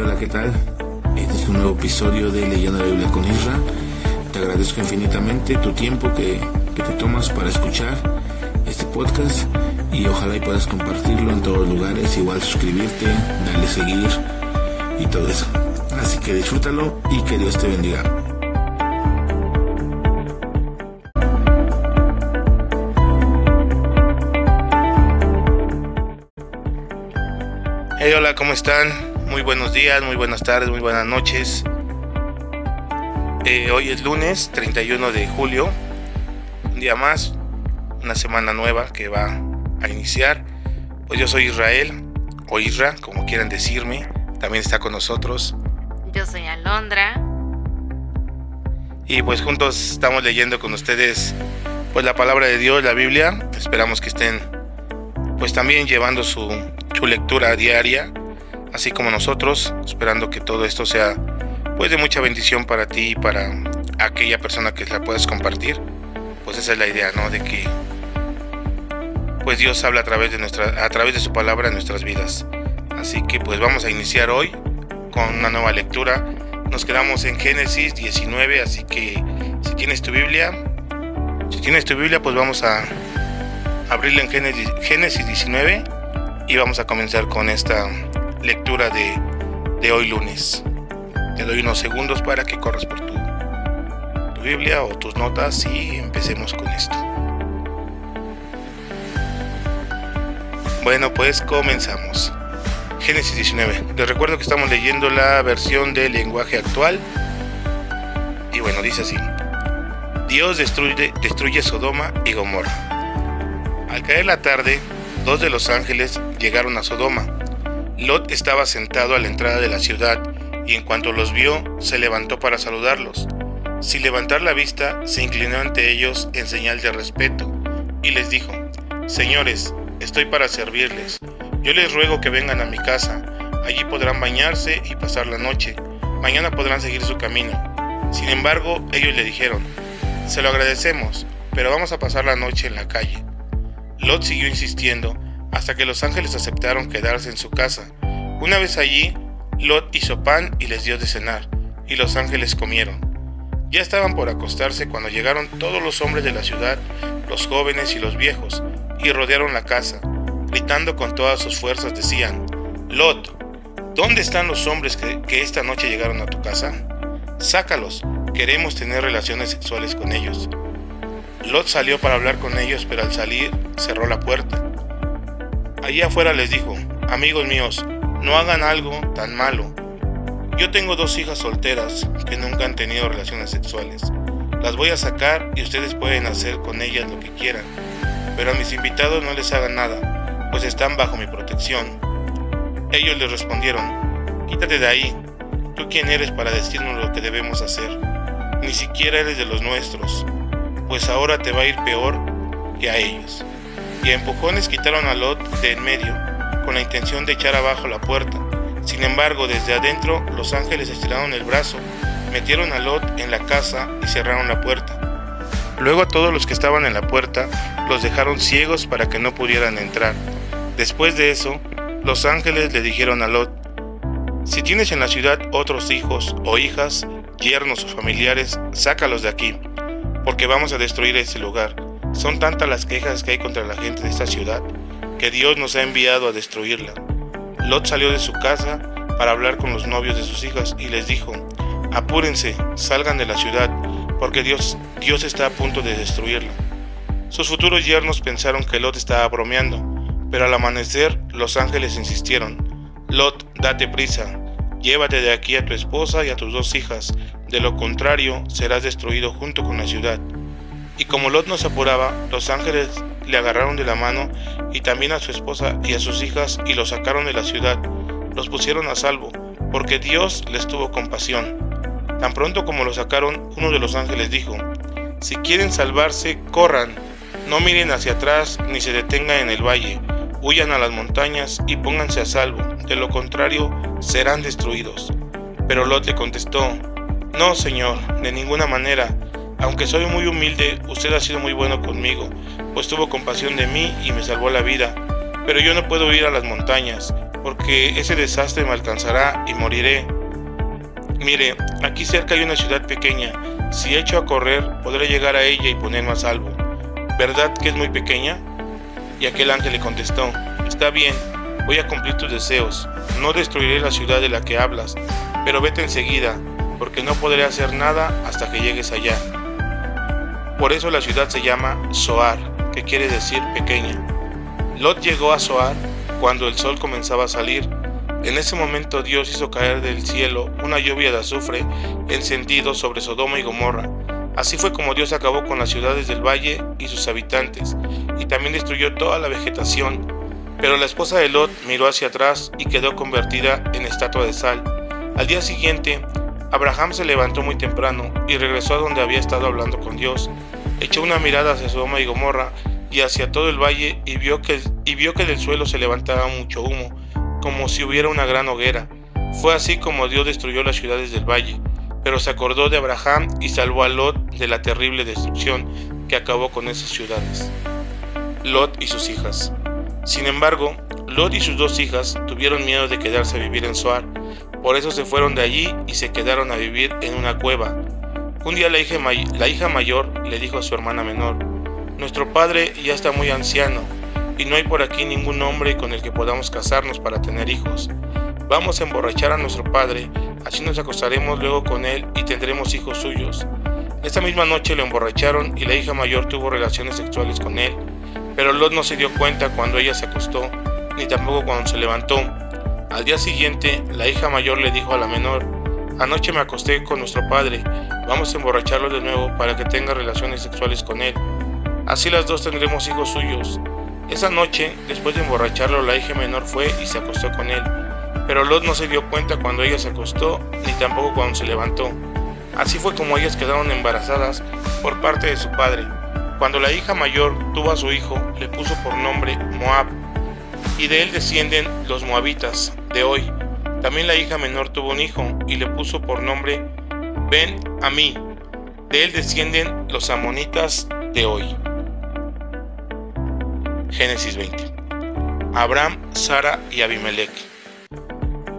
Hola, ¿qué tal? Este es un nuevo episodio de Leyendo la Biblia con Isra. Te agradezco infinitamente tu tiempo que, que te tomas para escuchar este podcast y ojalá y puedas compartirlo en todos los lugares, igual suscribirte, darle seguir y todo eso. Así que disfrútalo y que Dios te bendiga. Hey, hola, ¿cómo están? Muy buenos días, muy buenas tardes, muy buenas noches. Eh, hoy es lunes 31 de julio, un día más, una semana nueva que va a iniciar. Pues yo soy Israel, o Isra, como quieran decirme. También está con nosotros. Yo soy Alondra. Y pues juntos estamos leyendo con ustedes pues la palabra de Dios, la Biblia. Esperamos que estén pues también llevando su, su lectura diaria, así como nosotros, esperando que todo esto sea pues de mucha bendición para ti y para aquella persona que la puedas compartir. Pues esa es la idea, ¿no? De que pues Dios habla a través de nuestra a través de su palabra en nuestras vidas. Así que pues vamos a iniciar hoy con una nueva lectura. Nos quedamos en Génesis 19, así que si tienes tu Biblia, si tienes tu Biblia, pues vamos a abrirla en Génesis, Génesis 19 y vamos a comenzar con esta lectura de, de hoy lunes. Te doy unos segundos para que corras por tu, Biblia o tus notas y empecemos con esto. Bueno, pues comenzamos. Génesis 19. Les recuerdo que estamos leyendo la versión del lenguaje actual. Y bueno, dice así. Dios destruye, destruye Sodoma y Gomorra. Al caer la tarde, dos de los ángeles llegaron a Sodoma. Lot estaba sentado a la entrada de la ciudad y en cuanto los vio, se levantó para saludarlos. Sin levantar la vista, se inclinó ante ellos en señal de respeto y les dijo, Señores, estoy para servirles. Yo les ruego que vengan a mi casa. Allí podrán bañarse y pasar la noche. Mañana podrán seguir su camino. Sin embargo, ellos le dijeron, Se lo agradecemos, pero vamos a pasar la noche en la calle. Lot siguió insistiendo hasta que los ángeles aceptaron quedarse en su casa. Una vez allí, Lot hizo pan y les dio de cenar, y los ángeles comieron. Ya estaban por acostarse cuando llegaron todos los hombres de la ciudad, los jóvenes y los viejos, y rodearon la casa. Gritando con todas sus fuerzas decían, Lot, ¿dónde están los hombres que, esta noche llegaron a tu casa? Sácalos, queremos tener relaciones sexuales con ellos. Lot salió para hablar con ellos, pero al salir cerró la puerta. Allí afuera les dijo, amigos míos, no hagan algo tan malo. Yo tengo dos hijas solteras que nunca han tenido relaciones sexuales. Las voy a sacar y ustedes pueden hacer con ellas lo que quieran. Pero a mis invitados no les hagan nada, pues están bajo mi protección. Ellos les respondieron, quítate de ahí. ¿Tú quién eres para decirnos lo que debemos hacer? Ni siquiera eres de los nuestros, pues ahora te va a ir peor que a ellos. Y a empujones quitaron a Lot de en medio, con la intención de echar abajo la puerta. Sin embargo, desde adentro, los ángeles estiraron el brazo, metieron a Lot en la casa y cerraron la puerta. Luego a todos los que estaban en la puerta los dejaron ciegos para que no pudieran entrar. Después de eso, los ángeles le dijeron a Lot, si tienes en la ciudad otros hijos o hijas, yernos o familiares, sácalos de aquí, porque vamos a destruir este lugar. Son tantas las quejas que hay contra la gente de esta ciudad que Dios nos ha enviado a destruirla. Lot salió de su casa para hablar con los novios de sus hijas y les dijo, apúrense, salgan de la ciudad, porque Dios, Dios está a punto de destruirla. Sus futuros yernos pensaron que Lot estaba bromeando, pero al amanecer los ángeles insistieron, Lot, date prisa, llévate de aquí a tu esposa y a tus dos hijas, de lo contrario serás destruido junto con la ciudad. Y como Lot no se apuraba, los ángeles le agarraron de la mano y también a su esposa y a sus hijas y los sacaron de la ciudad. Los pusieron a salvo, porque Dios les tuvo compasión. Tan pronto como los sacaron, uno de los ángeles dijo, Si quieren salvarse, corran, no miren hacia atrás ni se detengan en el valle, huyan a las montañas y pónganse a salvo, de lo contrario serán destruidos. Pero Lot le contestó, No, Señor, de ninguna manera, aunque soy muy humilde, usted ha sido muy bueno conmigo, pues tuvo compasión de mí y me salvó la vida. Pero yo no puedo ir a las montañas, porque ese desastre me alcanzará y moriré. Mire, aquí cerca hay una ciudad pequeña. Si echo a correr, podré llegar a ella y ponerme a salvo. ¿Verdad que es muy pequeña? Y aquel ángel le contestó, Está bien, voy a cumplir tus deseos. No destruiré la ciudad de la que hablas, pero vete enseguida, porque no podré hacer nada hasta que llegues allá. Por eso la ciudad se llama Soar, que quiere decir pequeña. Lot llegó a Soar cuando el sol comenzaba a salir. En ese momento Dios hizo caer del cielo una lluvia de azufre encendido sobre Sodoma y Gomorra. Así fue como Dios acabó con las ciudades del valle y sus habitantes, y también destruyó toda la vegetación. Pero la esposa de Lot miró hacia atrás y quedó convertida en estatua de sal. Al día siguiente, Abraham se levantó muy temprano y regresó a donde había estado hablando con Dios. Echó una mirada hacia Sodoma y Gomorra y hacia todo el valle y vio que, y vio que del suelo se levantaba mucho humo, como si hubiera una gran hoguera. Fue así como Dios destruyó las ciudades del valle, pero se acordó de Abraham y salvó a Lot de la terrible destrucción que acabó con esas ciudades. Lot y sus hijas. Sin embargo, Lot y sus dos hijas tuvieron miedo de quedarse a vivir en Soar, por eso se fueron de allí y se quedaron a vivir en una cueva. Un día la hija, mayor le dijo a su hermana menor, Nuestro padre ya está muy anciano y no hay por aquí ningún hombre con el que podamos casarnos para tener hijos. Vamos a emborrachar a nuestro padre, así nos acostaremos luego con él y tendremos hijos suyos. Esta misma noche lo emborracharon y la hija mayor tuvo relaciones sexuales con él pero Lot no se dio cuenta cuando ella se acostó, ni tampoco cuando se levantó. Al día siguiente, la hija mayor le dijo a la menor, Anoche me acosté con nuestro padre, vamos a emborracharlo de nuevo para que tenga relaciones sexuales con él. Así las dos tendremos hijos suyos. Esa noche, después de emborracharlo, la hija menor fue y se acostó con él. Pero Lot no se dio cuenta cuando ella se acostó, ni tampoco cuando se levantó. Así fue como ellas quedaron embarazadas por parte de su padre. Cuando la hija mayor tuvo a su hijo, le puso por nombre Moab, y de él descienden los moabitas de hoy. También la hija menor tuvo un hijo y le puso por nombre Ben Amí. De él descienden los amonitas de hoy. Génesis 20. Abraham, Sara y Abimelech.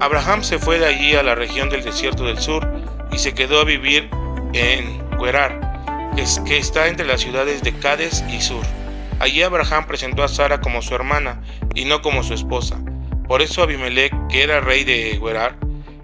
Abraham se fue de allí a la región del desierto del sur y se quedó a vivir en Guerar que está entre las ciudades de Cades y Sur. Allí Abraham presentó a Sara como su hermana y no como su esposa. Por eso Abimelech, que era rey de Gerar,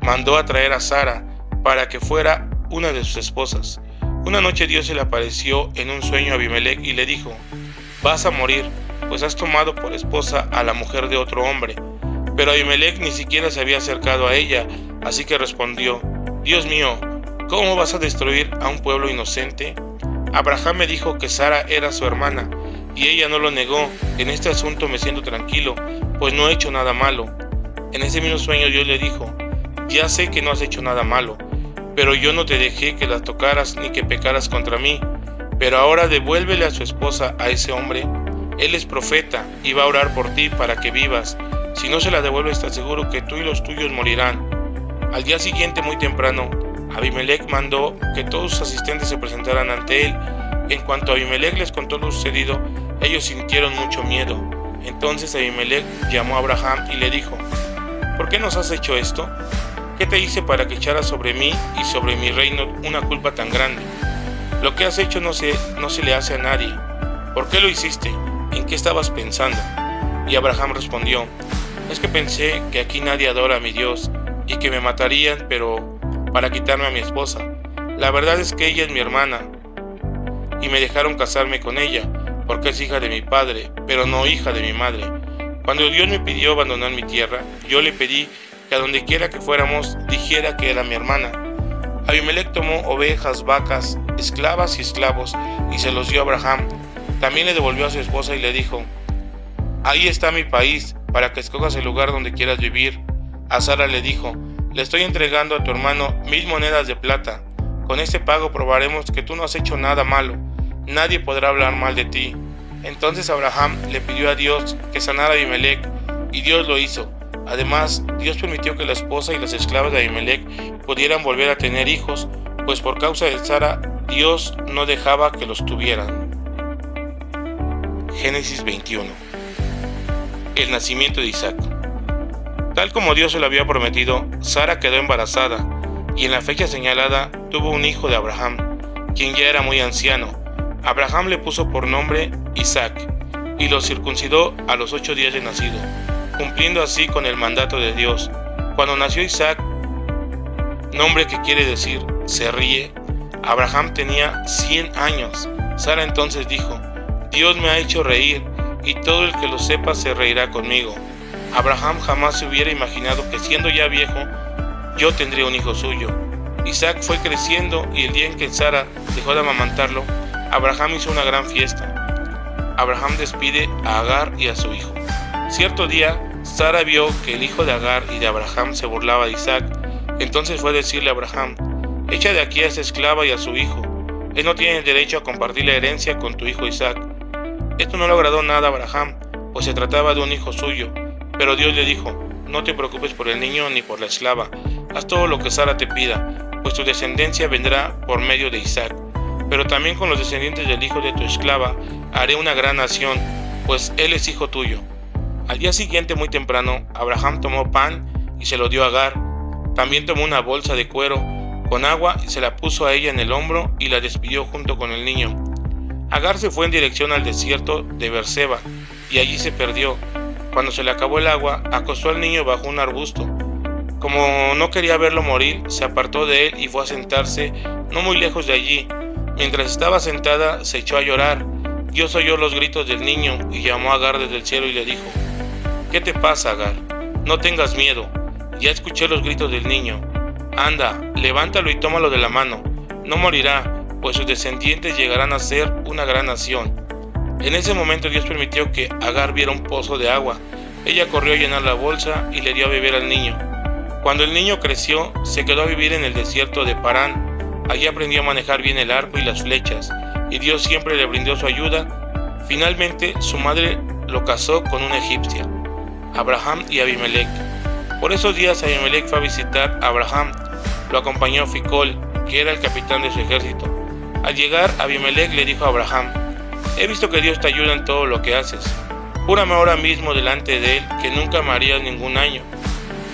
mandó a traer a Sara para que fuera una de sus esposas. Una noche Dios se le apareció en un sueño a Abimelech y le dijo, vas a morir, pues has tomado por esposa a la mujer de otro hombre. Pero Abimelech ni siquiera se había acercado a ella, así que respondió, Dios mío, ¿cómo vas a destruir a un pueblo inocente? Abraham me dijo que Sara era su hermana, y ella no lo negó. En este asunto me siento tranquilo, pues no he hecho nada malo. En ese mismo sueño Dios le dijo, ya sé que no has hecho nada malo, pero yo no te dejé que la tocaras ni que pecaras contra mí. Pero ahora devuélvele a su esposa a ese hombre. Él es profeta y va a orar por ti para que vivas. Si no se la devuelve, está seguro que tú y los tuyos morirán. Al día siguiente, muy temprano, Abimelech mandó que todos sus asistentes se presentaran ante él. En cuanto Abimelech les contó lo sucedido, ellos sintieron mucho miedo. Entonces Abimelech llamó a Abraham y le dijo, ¿por qué nos has hecho esto? ¿Qué te hice para que echaras sobre mí y sobre mi reino una culpa tan grande? Lo que has hecho no se, no se le hace a nadie. ¿Por qué lo hiciste? ¿En qué estabas pensando? Y Abraham respondió, es que pensé que aquí nadie adora a mi Dios y que me matarían, pero para quitarme a mi esposa. La verdad es que ella es mi hermana y me dejaron casarme con ella porque es hija de mi padre, pero no hija de mi madre. Cuando Dios me pidió abandonar mi tierra, yo le pedí que a donde quiera que fuéramos dijera que era mi hermana. Abimelech tomó ovejas, vacas, esclavas y esclavos y se los dio a Abraham. También le devolvió a su esposa y le dijo, Ahí está mi país, para que escojas el lugar donde quieras vivir. A Sara le dijo, le estoy entregando a tu hermano mil monedas de plata. Con este pago probaremos que tú no has hecho nada malo. Nadie podrá hablar mal de ti. Entonces Abraham le pidió a Dios que sanara a Abimelech, y Dios lo hizo. Además, Dios permitió que la esposa y las esclavas de Abimelech pudieran volver a tener hijos, pues por causa de Sara, Dios no dejaba que los tuvieran. Génesis 21 El nacimiento de Isaac Tal como Dios se lo había prometido, Sara quedó embarazada y en la fecha señalada tuvo un hijo de Abraham, quien ya era muy anciano. Abraham le puso por nombre Isaac y lo circuncidó a los ocho días de nacido, cumpliendo así con el mandato de Dios. Cuando nació Isaac, nombre que quiere decir se ríe, Abraham tenía 100 años. Sara entonces dijo, Dios me ha hecho reír y todo el que lo sepa se reirá conmigo. Abraham jamás se hubiera imaginado que siendo ya viejo, yo tendría un hijo suyo. Isaac fue creciendo y el día en que Sara dejó de amamantarlo, Abraham hizo una gran fiesta. Abraham despide a Agar y a su hijo. Cierto día, Sara vio que el hijo de Agar y de Abraham se burlaba de Isaac, entonces fue a decirle a Abraham, echa de aquí a esa esclava y a su hijo, él no tiene derecho a compartir la herencia con tu hijo Isaac. Esto no le agradó nada a Abraham, pues se trataba de un hijo suyo, pero Dios le dijo, no te preocupes por el niño ni por la esclava, haz todo lo que Sara te pida, pues tu descendencia vendrá por medio de Isaac. Pero también con los descendientes del hijo de tu esclava haré una gran nación, pues él es hijo tuyo. Al día siguiente muy temprano, Abraham tomó pan y se lo dio a Agar. También tomó una bolsa de cuero con agua y se la puso a ella en el hombro y la despidió junto con el niño. Agar se fue en dirección al desierto de Berseba y allí se perdió. Cuando se le acabó el agua, acostó al niño bajo un arbusto. Como no quería verlo morir, se apartó de él y fue a sentarse no muy lejos de allí. Mientras estaba sentada, se echó a llorar. Dios oyó los gritos del niño y llamó a Agar desde el cielo y le dijo, ¿Qué te pasa, Agar? No tengas miedo. Ya escuché los gritos del niño. Anda, levántalo y tómalo de la mano. No morirá, pues sus descendientes llegarán a ser una gran nación. En ese momento Dios permitió que Agar viera un pozo de agua. Ella corrió a llenar la bolsa y le dio a beber al niño. Cuando el niño creció, se quedó a vivir en el desierto de Parán. Allí aprendió a manejar bien el arco y las flechas, y Dios siempre le brindó su ayuda. Finalmente, su madre lo casó con una egipcia, Abraham y Abimelech. Por esos días Abimelech fue a visitar a Abraham lo acompañó Ficol, que era el capitán de su ejército. Al llegar, Abimelech le dijo a Abraham, He visto que Dios te ayuda en todo lo que haces. Júrame ahora mismo delante de él que nunca me harías ningún año,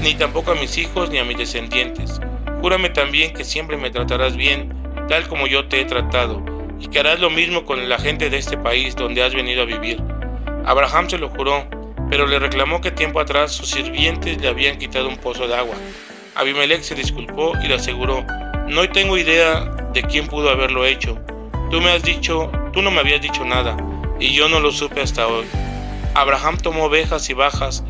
ni tampoco a mis hijos ni a mis descendientes. Júrame también que siempre me tratarás bien, tal como yo te he tratado, y que harás lo mismo con la gente de este país donde has venido a vivir. Abraham se lo juró, pero le reclamó que tiempo atrás sus sirvientes le habían quitado un pozo de agua. Abimelech se disculpó y le aseguró, no tengo idea de quién pudo haberlo hecho. Tú me has dicho, tú no me habías dicho nada, y yo no lo supe hasta hoy. Abraham tomó ovejas y bajas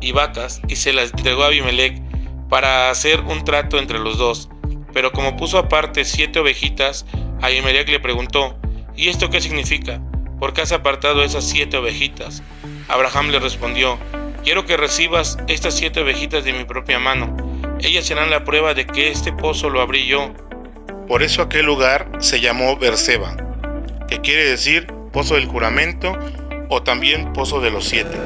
y vacas y se las entregó a Abimelech para hacer un trato entre los dos. Pero como puso aparte siete ovejitas, Abimelech le preguntó, ¿y esto qué significa? ¿Por qué has apartado esas siete ovejitas? Abraham le respondió, quiero que recibas estas siete ovejitas de mi propia mano ellas serán la prueba de que este pozo lo abrí yo. Por eso aquel lugar se llamó Berseba, que quiere decir pozo del juramento o también pozo de los siete.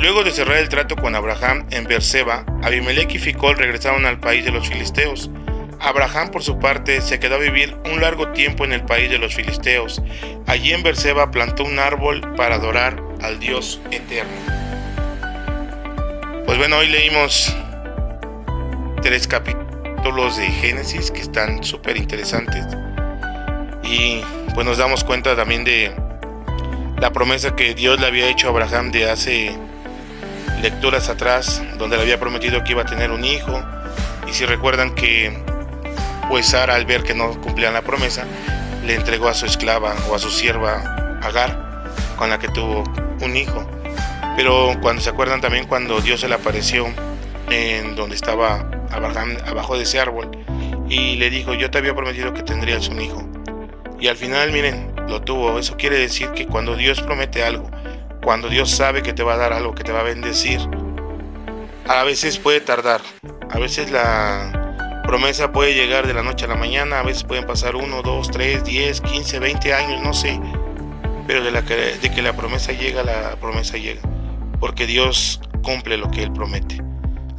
Luego de cerrar el trato con Abraham en Berseba, Abimelech y Ficol regresaron al país de los filisteos. Abraham, por su parte, se quedó a vivir un largo tiempo en el país de los filisteos. Allí en Berseba plantó un árbol para adorar al Dios eterno. Pues bueno, hoy leímos tres capítulos de Génesis que están súper interesantes. Y pues nos damos cuenta también de la promesa que Dios le había hecho a Abraham de hace lecturas atrás, donde le había prometido que iba a tener un hijo. Y si recuerdan que pues Sara al ver que no cumplían la promesa, le entregó a su esclava o a su sierva Agar, con la que tuvo un hijo. Pero cuando se acuerdan también cuando Dios se le apareció en donde estaba abajo de ese árbol y le dijo, yo te había prometido que tendrías un hijo. Y al final, miren, lo tuvo. Eso quiere decir que cuando Dios promete algo, cuando Dios sabe que te va a dar algo, que te va a bendecir, a veces puede tardar. A veces la promesa puede llegar de la noche a la mañana, a veces pueden pasar uno, dos, tres, diez, quince, veinte años, no sé. Pero de que la promesa llega, la promesa llega porque Dios cumple lo que Él promete.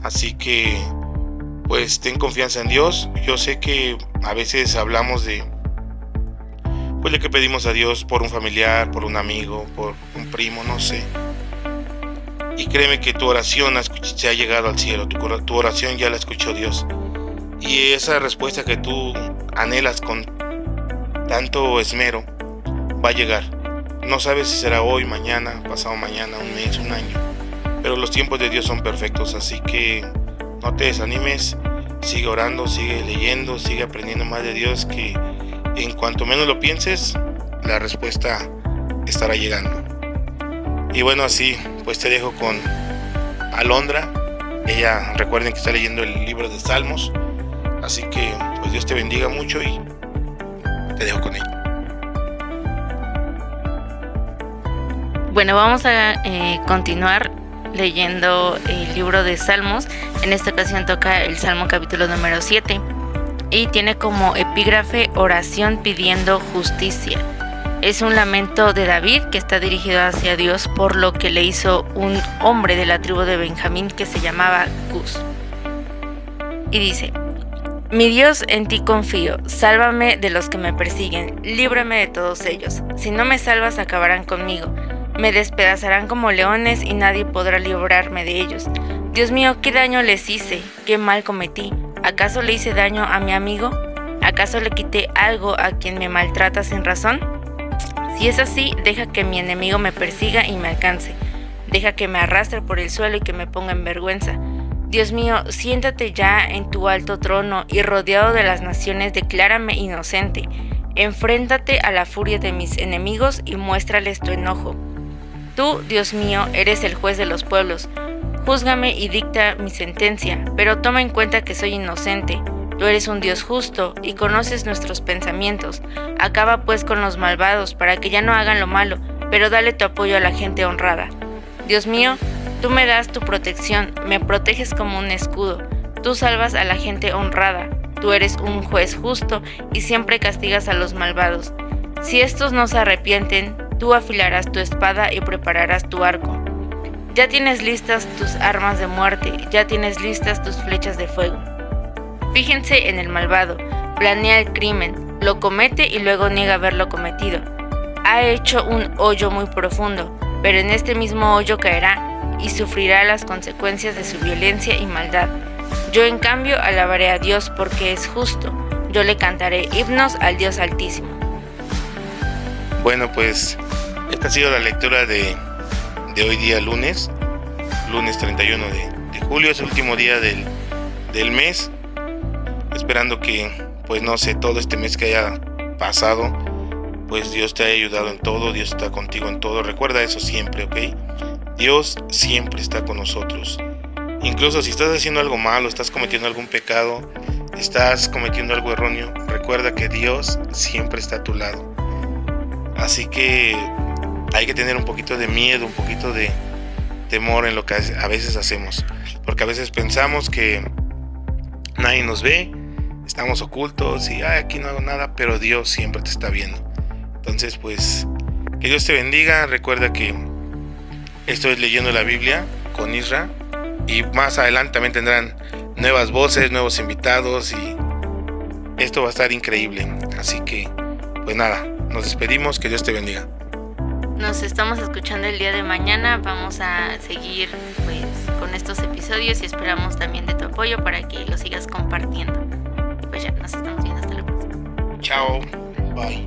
Así que, pues ten confianza en Dios. Yo sé que a veces hablamos de, pues de que pedimos a Dios por un familiar, por un amigo, por un primo, no sé. Y créeme que tu oración se ha llegado al cielo, tu, oración ya la escuchó Dios. Y esa respuesta que tú anhelas con tanto esmero va a llegar. No sabes si será hoy, mañana, pasado mañana, un mes, un año. Pero los tiempos de Dios son perfectos, así que no te desanimes, sigue orando, sigue leyendo, sigue aprendiendo más de Dios, que en cuanto menos lo pienses, la respuesta estará llegando. Y bueno, así pues te dejo con Alondra. Ella, recuerden que está leyendo el libro de Salmos. Así que pues Dios te bendiga mucho y te dejo con ella. Bueno, vamos a eh, continuar leyendo el libro de Salmos. En esta ocasión toca el Salmo capítulo número 7 y tiene como epígrafe oración pidiendo justicia. Es un lamento de David que está dirigido hacia Dios por lo que le hizo un hombre de la tribu de Benjamín que se llamaba Cus. Y dice, mi Dios, en ti confío, sálvame de los que me persiguen, líbrame de todos ellos. Si no me salvas, acabarán conmigo. Me despedazarán como leones y nadie podrá librarme de ellos. Dios mío, ¿qué daño les hice? ¿Qué mal cometí? ¿Acaso le hice daño a mi amigo? ¿Acaso le quité algo a quien me maltrata sin razón? Si es así, deja que mi enemigo me persiga y me alcance. Deja que me arrastre por el suelo y que me ponga en vergüenza. Dios mío, siéntate ya en tu alto trono y rodeado de las naciones, declárame inocente. Enfréntate a la furia de mis enemigos y muéstrales tu enojo. Tú, Dios mío, eres el juez de los pueblos. Júzgame y dicta mi sentencia, pero toma en cuenta que soy inocente. Tú eres un Dios justo y conoces nuestros pensamientos. Acaba pues con los malvados para que ya no hagan lo malo, pero dale tu apoyo a la gente honrada. Dios mío, tú me das tu protección, me proteges como un escudo. Tú salvas a la gente honrada. Tú eres un juez justo y siempre castigas a los malvados. Si estos no se arrepienten, tú afilarás tu espada y prepararás tu arco. Ya tienes listas tus armas de muerte, ya tienes listas tus flechas de fuego. Fíjense en el malvado, planea el crimen, lo comete y luego niega haberlo cometido. Ha hecho un hoyo muy profundo, pero en este mismo hoyo caerá y sufrirá las consecuencias de su violencia y maldad. Yo en cambio alabaré a Dios porque es justo. Yo le cantaré himnos al Dios Altísimo. Bueno, pues esta ha sido la lectura de, hoy día lunes, lunes 31 de, julio, es el último día del, del mes esperando que, pues no sé, todo este mes que haya pasado, pues Dios te haya ayudado en todo, Dios está contigo en todo. Recuerda eso siempre, ¿ok? Dios siempre está con nosotros. Incluso si estás haciendo algo malo, estás cometiendo algún pecado, estás cometiendo algo erróneo, recuerda que Dios siempre está a tu lado. Así que hay que tener un poquito de miedo, un poquito de temor en lo que a veces hacemos. Porque a veces pensamos que nadie nos ve, estamos ocultos y aquí no hago nada, pero Dios siempre te está viendo. Entonces, pues, que Dios te bendiga. Recuerda que estoy leyendo la Biblia con Isra y más adelante también tendrán nuevas voces, nuevos invitados y esto va a estar increíble. Así que, pues nada, nos despedimos. Que Dios te bendiga. Nos estamos escuchando el día de mañana. Vamos a seguir pues con estos episodios y esperamos también de tu apoyo para que lo sigas compartiendo pues ya nos estamos viendo hasta la próxima. Chao. Bye.